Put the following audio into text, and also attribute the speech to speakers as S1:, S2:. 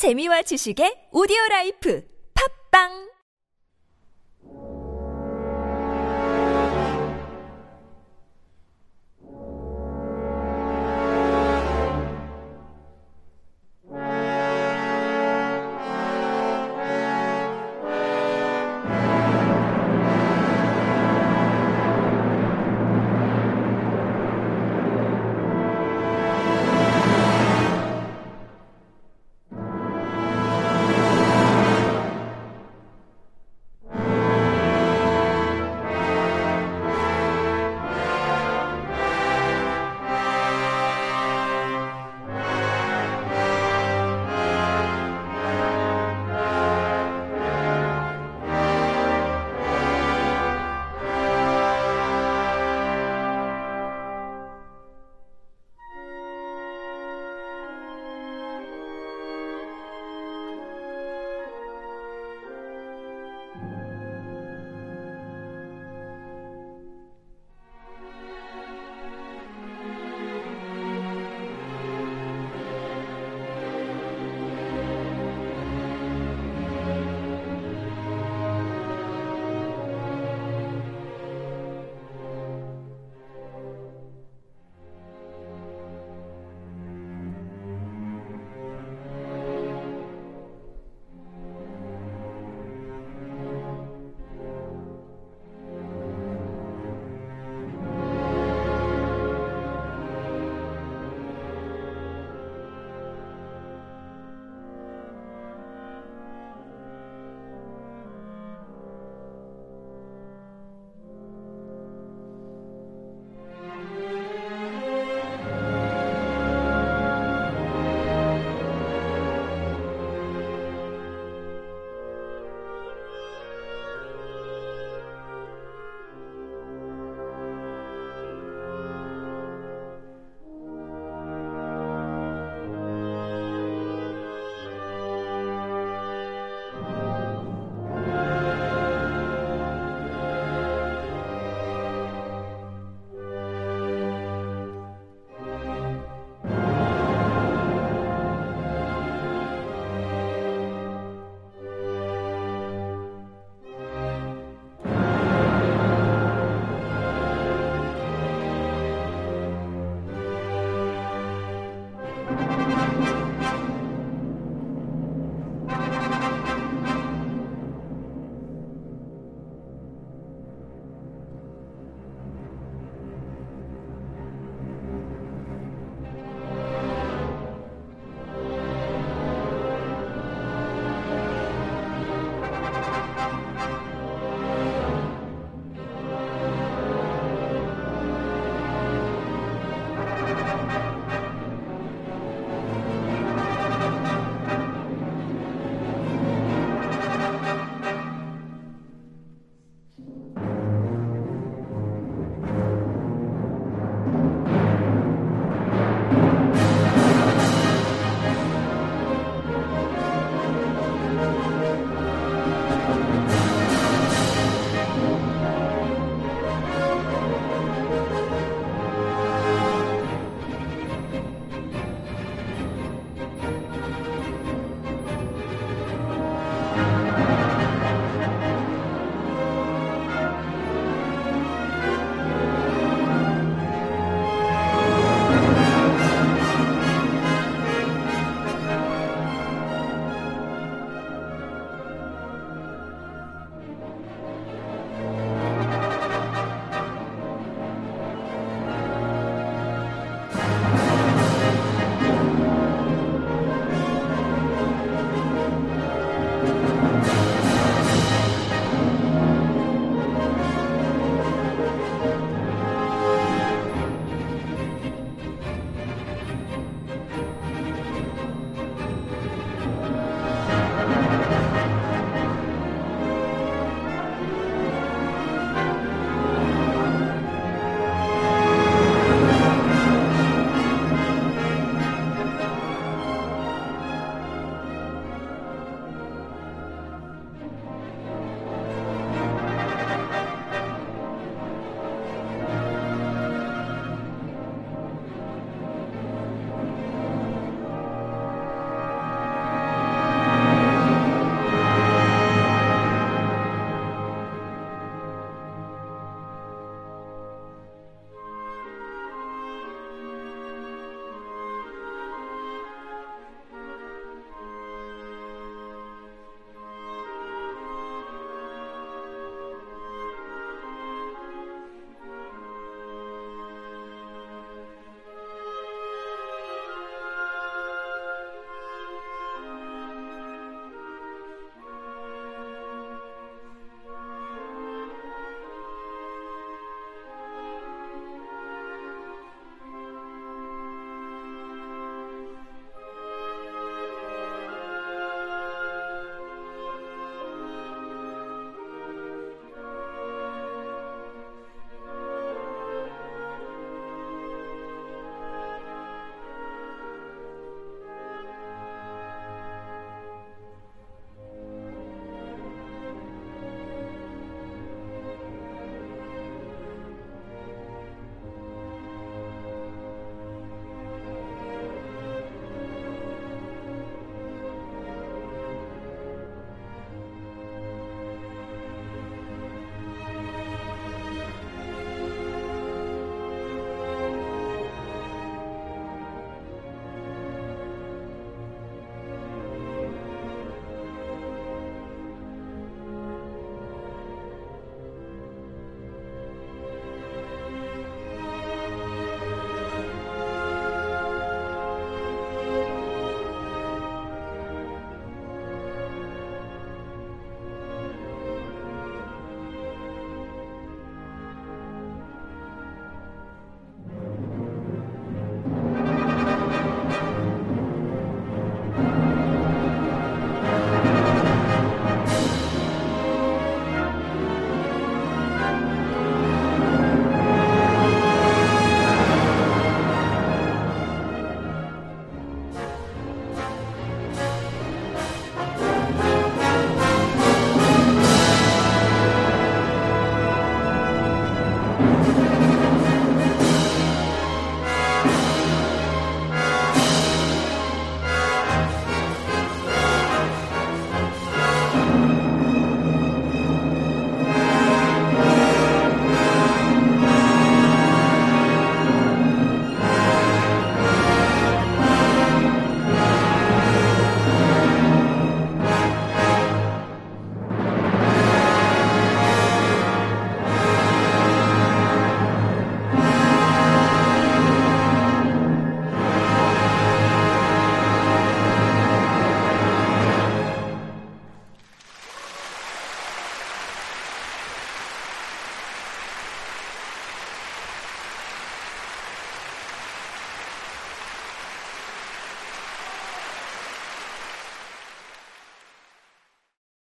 S1: 재미와 지식의 오디오 라이프. 팝빵!